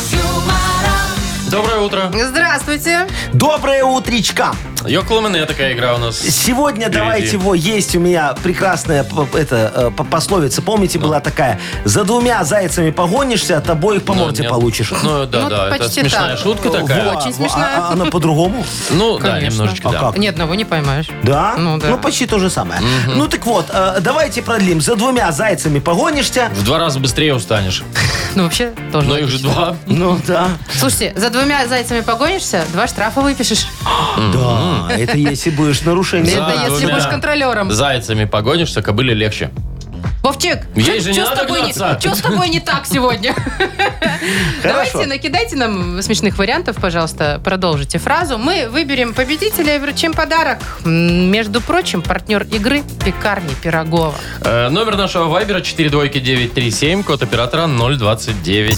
Доброе утро. Здравствуйте. Доброе утречка. Йоколомене такая игра у нас. Сегодня Впереди. давайте его есть у меня прекрасная это, э, пословица. Помните, была такая? За двумя зайцами погонишься, от обоих по Ну, морде нет. получишь. Ну, да, Ну, да, это смешная так. шутка такая. Во, Очень во, смешная. А, а она по-другому? Ну, да, Конечно. немножечко, А да. как? Ни одного не поймаешь. Да? Ну, да. почти то же самое. Ну так вот, э, давайте продлим. За двумя зайцами погонишься. В два раза быстрее устанешь. Ну, вообще, тоже. Но их же два. Ну да. Слушайте, за двумя зайцами погонишься, два штрафа выпишешь. Да, это если будешь нарушение. Это если двумя будешь контролером. Зайцами погонишься, кобыле легче. Вовчик, Ей же не что с, надо тобой не, гнаться. чё с тобой не так сегодня? Давайте накидайте нам смешных вариантов, пожалуйста, продолжите фразу. Мы выберем победителя и вручим подарок. М, Между прочим, партнер игры «Пекарни Пирогова». Э, номер нашего вайбера 42937, код оператора 029.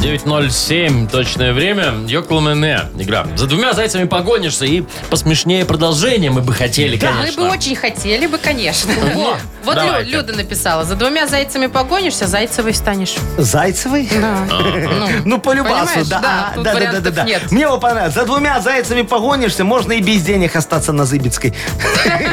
9.07 точное время. Йокламене игра. За двумя зайцами погонишься и посмешнее продолжение мы бы хотели, Мы конечно. бы очень хотели бы, конечно. Во, Вот Лю-. Люда написала, за двумя зайцами погонишься, зайцевой станешь. Зайцевый? Да. Ну, да. да, А, тут да, да, да, да, да. нет. Мне его понравилось. За двумя зайцами погонишься, можно и без денег остаться на Зыбицкой.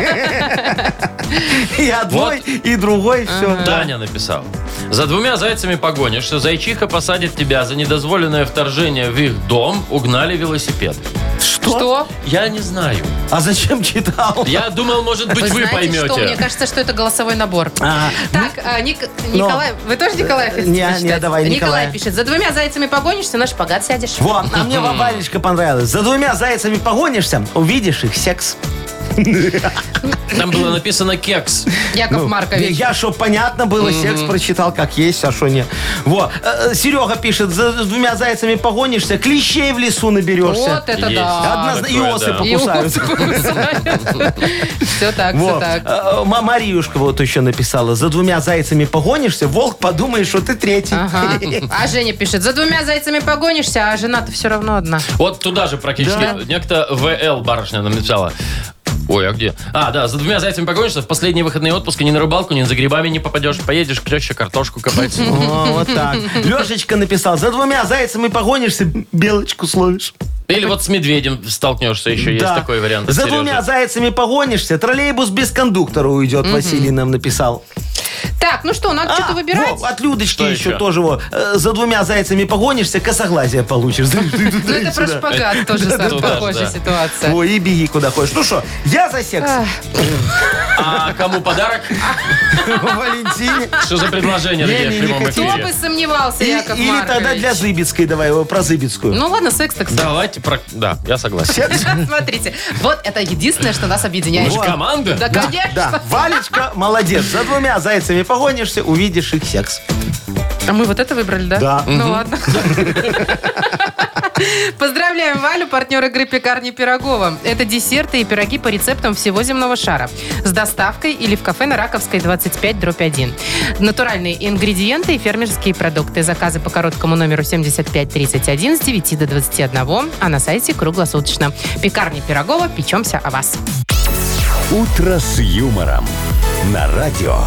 И одной, и другой, все. Даня написал. За двумя зайцами погонишься, зайчиха посадит тебя за недозволенное вторжение в их дом, угнали велосипед. Что? Я не знаю. А зачем читал? Я думал, может быть, вы, знаете поймете. что? Мне кажется, что это голосовой набор. А, Так, а, Ник- Николай, вы тоже Николай хотите Не, не, давай, Николай. пишет, за двумя зайцами погонишься, на шпагат сядешь. Вот, а мне Варечка понравилась. За двумя зайцами погонишься, увидишь их секс. Там было написано кекс. Яков Маркович. Ну, Я, чтоб понятно было, секс прочитал как есть, а что не. Вот. Э, Серега пишет, за двумя зайцами погонишься, клещей в лесу наберешься. Вот это Есть. да. Одна, и такое, осы да. покусаются. Все так, все Вот. так. Э, Ма- Мариюшка вот еще написала, за двумя зайцами погонишься, волк подумает, что ты третий. Ага. А Женя пишет, за двумя зайцами погонишься, а жена-то все равно одна. Вот туда же практически. Да. Некто ВЛ барышня нам написала. Ой, а где? А, да, за двумя зайцами погонишься, в последние выходные отпуска ни на рыбалку, ни за грибами не попадешь. Поедешь к теще картошку копать. О, вот так. Лешечка написал, за двумя зайцами погонишься, белочку словишь. Или вот с медведем столкнешься, еще есть Да. такой вариант. За Сережи. двумя зайцами погонишься, троллейбус без кондуктора уйдет, Василий нам написал. Так, ну что, надо что-то А, выбирать? во, от Людочки Что еще, еще? тоже вот. э, За двумя зайцами погонишься, косоглазие получишь. Ну это про шпагат тоже да, да. похожая ситуация. Ой, и беги куда хочешь. Ну что, я за секс. А кому подарок? Валентине. Что за предложение Не, не, в не прямом Кто эфире? бы сомневался, И- Яков Или Маркович. тогда для Зыбицкой давай, его про Зыбицкую. Ну ладно, секс так секс. Давайте про... Да, я согласен. Смотрите, вот это единственное, что нас объединяет. Мы же команда. Да, Да, конечно. да. Валечка, молодец. За двумя зайцами погонишься, увидишь их секс. А мы вот это выбрали, да? Да. Ну ладно. Поздравляем Валю, партнер игры «Пекарни Пирогова». Это десерты и пироги по рецептам всего земного шара. С доставкой или в кафе на Раковской 25 дробь 1. Натуральные ингредиенты и фермерские продукты. Заказы по короткому номеру 7531 с 9 до 21, а на сайте круглосуточно. «Пекарни Пирогова. Печемся о вас». «Утро с юмором» на радио.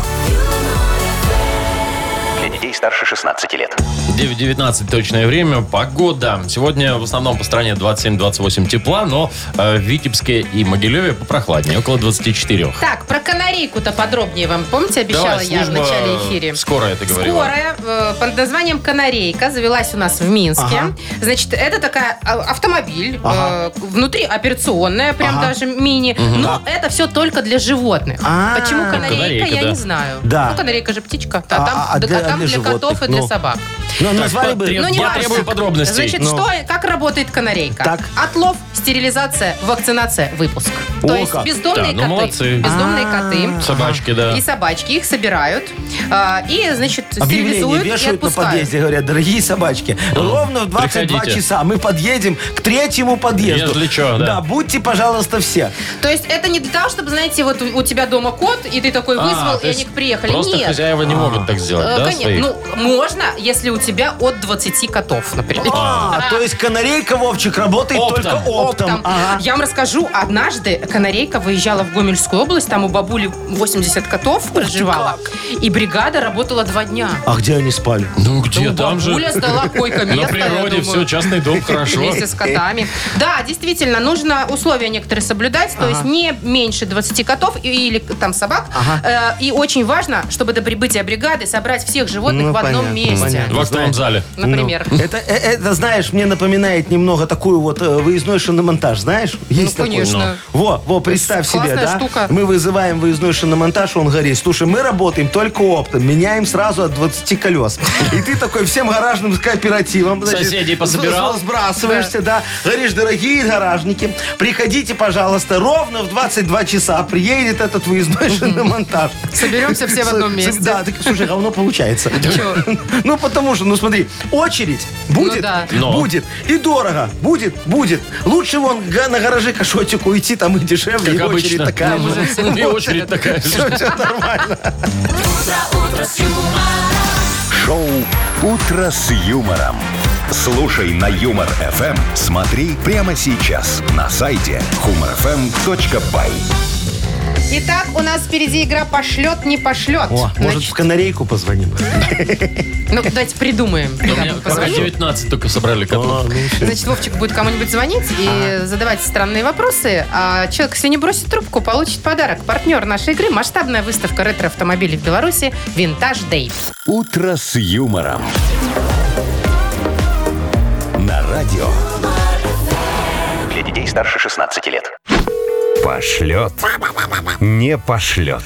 Детей старше 16 лет. 9.19 точное время. Погода. Сегодня в основном по стране 27-28 тепла, но э, в Витебске и Могилеве попрохладнее, около 24. Так, про канарейку-то подробнее вам, помните, обещала Давай, я в начале эфире? Скорая, ты говорила. Скорая э, под названием «Канарейка» завелась у нас в Минске. Ага. Значит, это такая а, автомобиль, Ага. э, внутри операционная, прям Ага. даже мини, но это все только для животных. А, Почему канарейка, канарейка, я да. не знаю. Да. Ну, канарейка же птичка, а, А- там, а да, для- а там для для, котов животных, и для ну. собак. Ну, назвали потреб- бы... Ну, не Я важно. требую подробностей. Значит, Ну. что, как работает канарейка? Так. Отлов, стерилизация, вакцинация, выпуск. То О, есть как. бездомные Да, ну, коты. молодцы. Бездомные А. коты. Собачки, да. И собачки их собирают а, и, значит, Объявление стерилизуют и вешают на отпускают. подъезде, говорят, дорогие собачки, ровно в 22 приходите. часа мы подъедем к третьему подъезду. Если чё, да. будьте, пожалуйста, все. То есть это не для того, чтобы, знаете, вот у у тебя дома кот, и ты такой А, вызвал, и они приехали. Просто Нет. хозяева не могут так сделать, Э, да, конечно. Ну, можно, если у тебя от 20 котов, например. А, то есть канарейка, Вовчик, работает Оптом. только оптом. Оптом. Ага. Я вам расскажу, однажды канарейка выезжала в Гомельскую область, там у бабули 80 котов проживала, и бригада работала два дня. А где они спали? Ну где, Ну, там же бабуля сдала койко-место, на природе все, частный дом, хорошо. Вместе с котами. Да, действительно, нужно условия некоторые соблюдать, то есть не меньше 20 котов или там собак. Э, И очень важно, чтобы до прибытия бригады собрать всех животных Ну, в одном понятно, месте. понятно. В актовом зале. Например. Ну, это, э, это, знаешь, мне напоминает немного такую вот э, выездной шиномонтаж, знаешь? Есть такой? Ну, конечно. Во, во, представь себе, Классная да? штука. Мы вызываем выездной шиномонтаж, он говорит, слушай, мы работаем только оптом, меняем сразу от 20 колес. И ты такой всем гаражным кооперативом значит, Соседей пособирал. с- Сбрасываешься, да. Говоришь, дорогие гаражники, приходите, пожалуйста, ровно в 22 часа приедет этот выездной шиномонтаж. Соберемся все в одном С- месте. Да, так, слушай, говно получается. Ну, потому что, ну смотри, очередь будет, Ну да. Но. будет, и дорого, будет, будет. Лучше вон га- на гараже кошотику идти, там и дешевле, Как и очередь обычно. такая Ну, же. И очередь такая же. Все, все нормально. Шоу «Утро с юмором». Слушай на Юмор ФМ. Смотри прямо сейчас на сайте humorfm.by. Итак, у нас впереди игра «Пошлет, не пошлет». О, может, в канарейку позвоним? Ну, давайте придумаем. У меня пока позвоним. 19 только собрали котлов. Значит, Вовчик будет кому-нибудь звонить и задавать странные вопросы, а человек, если не бросит трубку, получит подарок. Партнер нашей игры – масштабная выставка ретро-автомобилей в Беларуси «Винтаж Дэй». Утро с юмором. На радио Для детей старше 16 лет. Пошлет. Не пошлет.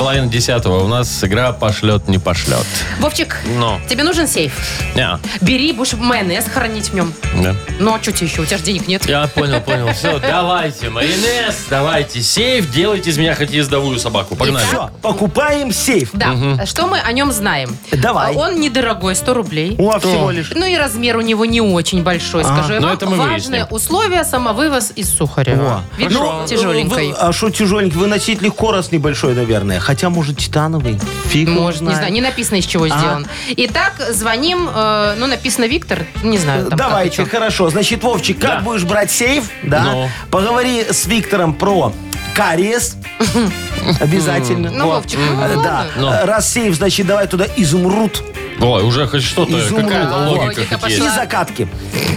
Половина десятого. У нас игра пошлет, не пошлет. Вовчик, Но. тебе нужен сейф? Не, Бери, будешь майонез хранить в нем. не. Ну, а что тебе еще? У тебя же денег нет. Я понял, понял. Все, давайте, майонез, давайте сейф, делайте из меня хоть ездовую собаку. Погнали. Все, покупаем сейф. Да. Что мы о нем знаем? Давай. А Он недорогой, 100 рублей. О, всего лишь. Ну и размер у него не очень большой, скажу я ну вам. это мы Важное выясним. условие самовывоз из Сухарева. О. Видишь, Ну, тяжеленькой. вы- а что тяжеленький? Выносить легко, раз небольшой, наверное. Хотя, может, титановый. Фиг Может, не знаю, не написано, из чего сделан. Итак, звоним, э, ну, написано Виктор, не знаю, там как и Давайте, чё. хорошо. Значит, Вовчик, как Да. будешь брать сейф, да? Ну. Поговори с Виктором про кариес. Обязательно. Ну, Вот. Вовчик, ну, Э, Да. ладно. Ну. Раз сейф, значит, давай туда изумруд Ой, уже хоть что-то, Изумруд. какая-то логика Логика хоть и пошла. закатки.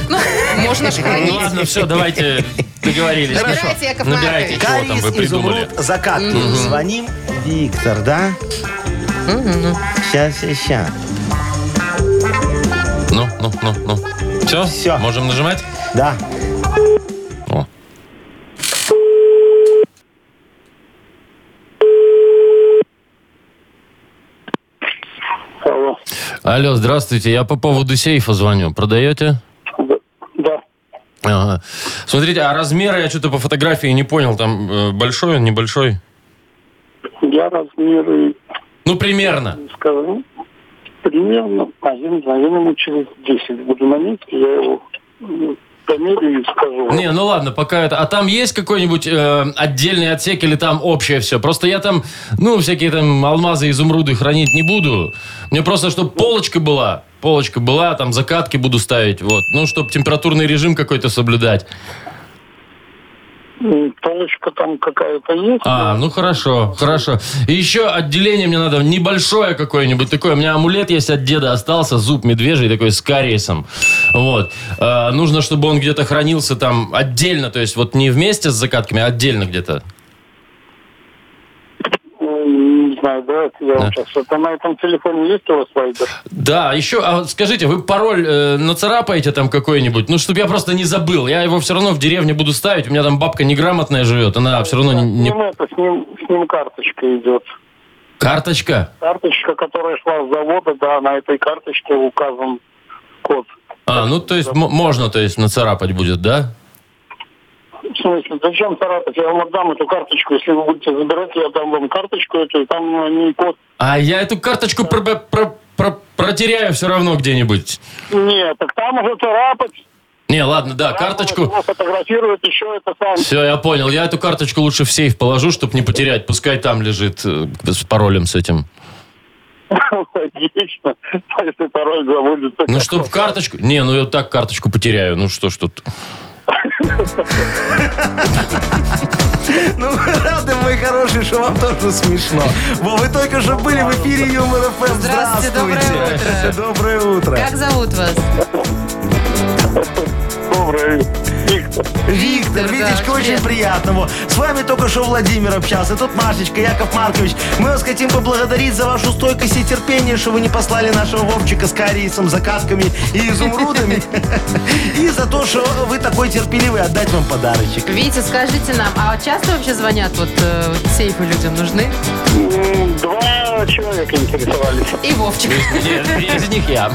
Ну, можно ж Ну хранить. ладно, все, давайте договорились. Набирайте, Яков Набирайте, чего там вы придумали. изумруд, закатки. Звоним. Виктор, да? Сейчас, сейчас, сейчас. Ну, ну, ну, ну. Все? Всё. Можем нажимать? Да. Алло. Алло, здравствуйте. Я по поводу сейфа звоню. Продаете? Да. Ага. Смотрите, а размеры я что-то по фотографии не понял. Там э, большой он, небольшой? Я размеры Ну, примерно. скажу. Примерно, а я не знаю, я ему через 10 буду на месте, я его м, померяю и скажу. Не, ну ладно, пока это. А там есть какой-нибудь э, отдельный отсек или там общее все? Просто я там, ну, всякие там алмазы, изумруды хранить не буду. Мне просто, чтобы полочка была, полочка была, там закатки буду ставить, вот. Ну, чтобы температурный режим какой-то соблюдать. Полочка там какая-то есть. А, ну хорошо, хорошо. И еще отделение мне надо небольшое какое-нибудь такое. У меня амулет есть от деда остался, зуб медвежий такой с кариесом. Вот. А, нужно, чтобы он где-то хранился там отдельно, то есть вот не вместе с закатками, а отдельно где-то. М, Не знаю, давайте я Да. вам сейчас. Это на этом телефоне есть у вас вайбер? Да, еще, а скажите, вы пароль э, нацарапаете там какой-нибудь? Ну, чтобы я просто не забыл. Я его все равно в деревне буду ставить. У меня там бабка неграмотная живет. Она все равно не... С ним это, с ним, с ним карточка идет. Карточка? Карточка, которая шла с завода, да, на этой карточке указан код. А, ну, то есть м- можно, то есть, нацарапать будет, да? В смысле, зачем царапать? Я вам отдам эту карточку. Если вы будете забирать, я дам вам карточку эту, и там не код. А я эту карточку про- про- про- протеряю все равно где-нибудь. Нет, так там уже царапать. Не, ладно, да, карточку... Фотографируют еще это сам. Все, я понял. Я эту карточку лучше в сейф положу, чтобы не потерять. Пускай там лежит э, с паролем с этим. Логично. Если пароль забудется. Ну, чтобы карточку... Не, ну я так карточку потеряю. Ну, что ж тут... Ну, рады, мой хороший, что вам тоже смешно. Во, вы только что были в эфире Юмор ФМ. Здравствуйте, доброе утро. Доброе утро. Как зовут вас? Доброе. Виктор. Виктор, да, Витечка, очень привет. приятно. Во. С вами только что Владимир общался. Тут Машечка, Яков Маркович. Мы вас хотим поблагодарить за вашу стойкость и терпение, что вы не послали нашего Вовчика с кариесом, закатками и изумрудами. И за то, что вы такой терпеливый, отдать вам подарочек. Витя, скажите нам, а часто вообще звонят, вот э, сейфы людям нужны? Два человека интересовались. И Вовчик. Из них я.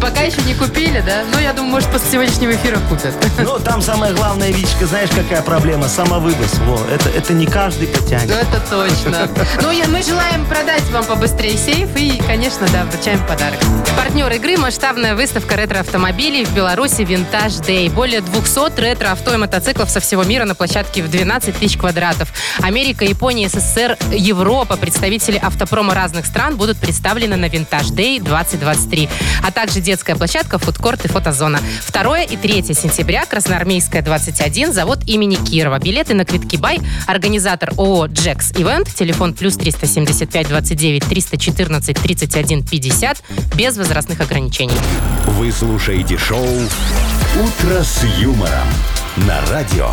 Пока еще не купили, да? Ну, я думаю, может, после сегодняшнего эфира купят. Но там самое главное, Витечка, знаешь, какая проблема? Самовывоз. Во, это, это не каждый Ну, потянет. это точно. Ну, и мы желаем продать вам побыстрее сейф и, конечно, да, вручаем подарок. Партнер игры – масштабная выставка ретро-автомобилей в Беларуси «Винтаж Дэй». Более 200 ретро-авто и мотоциклов со всего мира на площадке в 12 тысяч квадратов. Америка, Япония, СССР, Европа, представители автопрома разных стран будут представлены на «Винтаж Дэй 2023». А также детская площадка, фудкорт и фотозона. 2 и 3 сентября, Красноармейская, 21, завод имени Кирова. Билеты на квитки Бай, организатор ООО «Джекс Ивент», телефон плюс 375 29 314 31 50, без возрастных ограничений. Вы слушаете шоу «Утро с юмором» на радио.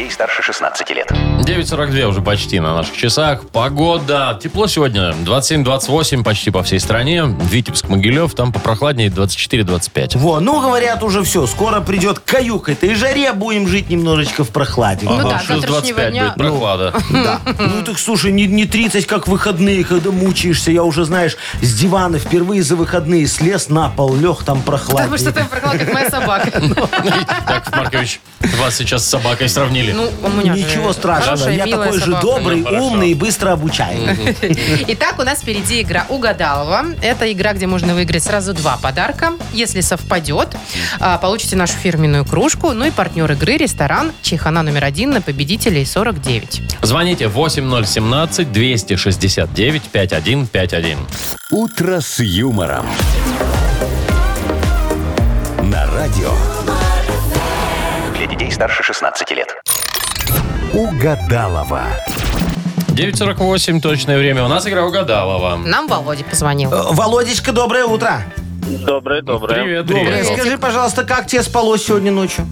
Детей старше 16 лет. 9.42 уже почти на наших часах. Погода. Тепло сегодня. 27-28 почти по всей стране. Витебск, Могилев. Там попрохладнее 24-25. Во, ну, говорят, уже все, скоро придет каюк этой жаре, будем жить немножечко в прохладе. Ну да, плюс завтрашнего 25 дня- будет прохлада. Да. Ну так слушай, не, не 30, как выходные, когда мучаешься. Я уже, знаешь, с дивана впервые за выходные слез на пол, лег там Потому что прохладнее. ты прокол, как моя собака. Так, Маркович, вас сейчас с собакой сравнили. Ну, у меня же Ничего страшного, хорошая, я милая такой же собака. добрый, Ну, хорошо. умный и быстро обучаемый. Итак, у нас впереди игра «Угадалова». Это игра, где можно выиграть сразу два подарка. Если совпадет, а, получите нашу фирменную кружку. Ну и партнер игры – ресторан «Чайхана номер один» на победителей 49. Звоните 8017-269-5151. «Утро с юмором». На радио Для детей старше 16 лет. «Угадалова». 9.48 точное время. У нас игра угадалова. Нам Володя позвонил. Э, Володечка, доброе утро. Доброе, доброе. Привет, Доброе. привет. Скажи, пожалуйста, как тебе спалось сегодня ночью?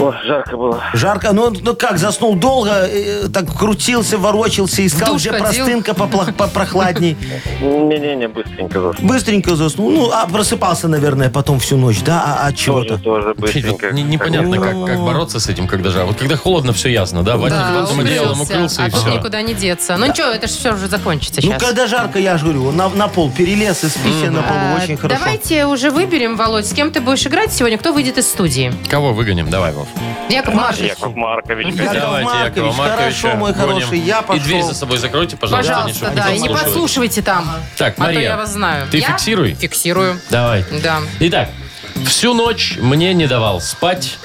О, жарко было. Жарко. Ну, ну как, заснул долго, э, так крутился, ворочился, искал, душ где ходил. простынка поплох- попрохладней. Не-не-не, быстренько заснул. Быстренько заснул. Ну, а просыпался, наверное, потом всю ночь, да? А от Тоже, чего-то? тоже быстренько. Не- Непонятно, как, как бороться с этим, когда жарко. Вот когда холодно, все ясно, да? Ватник Да, потом одеялом укрылся а и тут все. никуда не деться. Ну ничего, это же все уже закончится Ну, сейчас. когда жарко, я же говорю, на, на пол перелез и спи себе на полу, А, очень хорошо. Давайте уже выберем, Володь, с кем ты будешь играть сегодня, кто выйдет из студии. Кого выгоним? Давай, Вов. Яков Маркович. Яков Маркович. Яков Давайте Маркович, Якова Марковича хорошо, мой гоним. хороший, я И пошел. дверь за собой закройте, пожалуйста. Пожалуйста, да, и не подслушивайте там. Так, А то Мария, я вас знаю. ты Я фиксируй. Фиксирую. Давай. Да. Итак, всю ночь мне не давал спать.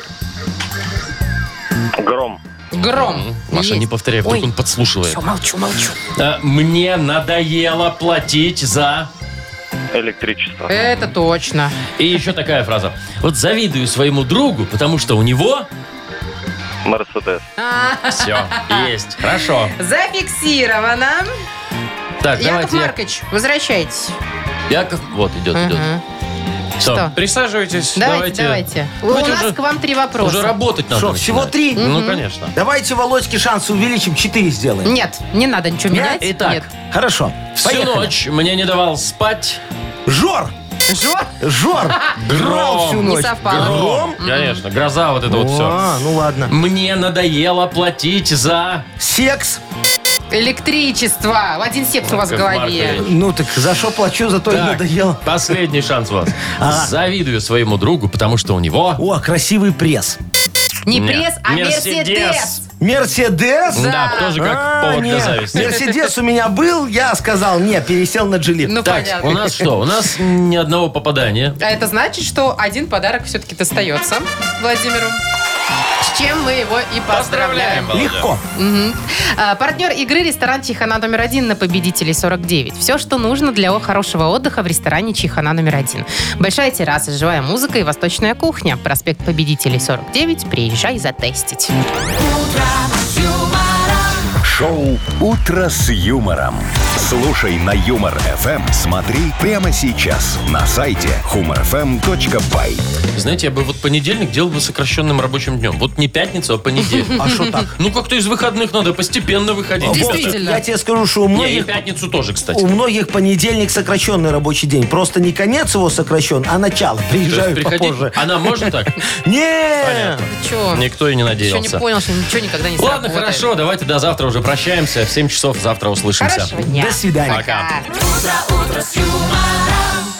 Гром. Гром. Маша, Есть. не повторяй, вдруг Ой, он подслушивает. Все, молчу, молчу. А, Мне надоело платить за... Электричество. Это точно. И еще такая фраза. Вот завидую своему другу, потому что у него... Мерседес. Все, есть. Хорошо. Зафиксировано. Так, Яков давайте. Я- Маркович, возвращайтесь. Яков, вот, идет, идет. Мгм. Все, Что? присаживайтесь. Давайте, давайте. У нас уже- к вам три вопроса. Уже работать надо. Что, всего начинать. три? Ну, конечно. Давайте Володьке шансы увеличим, четыре сделаем. Нет, не надо ничего менять. Итак. Нет. Хорошо. Всю Поехали. ночь мне не давал спать. Жор! Жор? Жор! Гром всю Не ночь. совпало. Гром? Конечно, гроза вот это вот все. А, ну ладно. Мне надоело платить за... Секс. Электричество. Один сепс у вас в Яков голове. Маркович. Ну так за что плачу, за то и Так, надоело. Последний шанс у вас. Ага. Завидую своему другу, потому что у него... О, красивый пресс. Не Нет. пресс, а Мерседес. Мерседес? Да, тоже как А, повод для нет. зависти. Мерседес у меня был, я сказал, не, пересел на джили. Ну, Так, понятно. у нас что? У нас ни одного попадания. А это значит, что один подарок все-таки достается Владимиру. С чем мы его и поздравляем. Легко. А, партнер игры ресторан Чихана номер один на победителей 49. Все, что нужно для хорошего отдыха в ресторане Чихана номер один. Большая терраса, живая музыка и восточная кухня. Проспект победителей 49. Приезжай затестить. Шоу «Утро с юмором». Слушай на Юмор ФМ. Смотри прямо сейчас на сайте humorfm.by. Знаете, я бы вот понедельник делал бы сокращенным рабочим днем. Вот не пятницу, а понедельник. А что так? Ну, как-то из выходных надо постепенно выходить. Действительно. Я тебе скажу, что у Не, и многих, пятницу тоже, кстати. у многих понедельник сокращенный рабочий день. Просто не конец его сокращен, а начало. То есть Приезжаю приходить... попозже. Она можно так? Не! Понятно. Ты чё? Никто и не Еще надеялся. не понял, что ничего никогда не Ладно, сработает. хорошо, давайте до завтра уже прощаемся. В 7 часов завтра услышимся. Хорошего дня. До свидания. Пока. Утро, утро с юмором.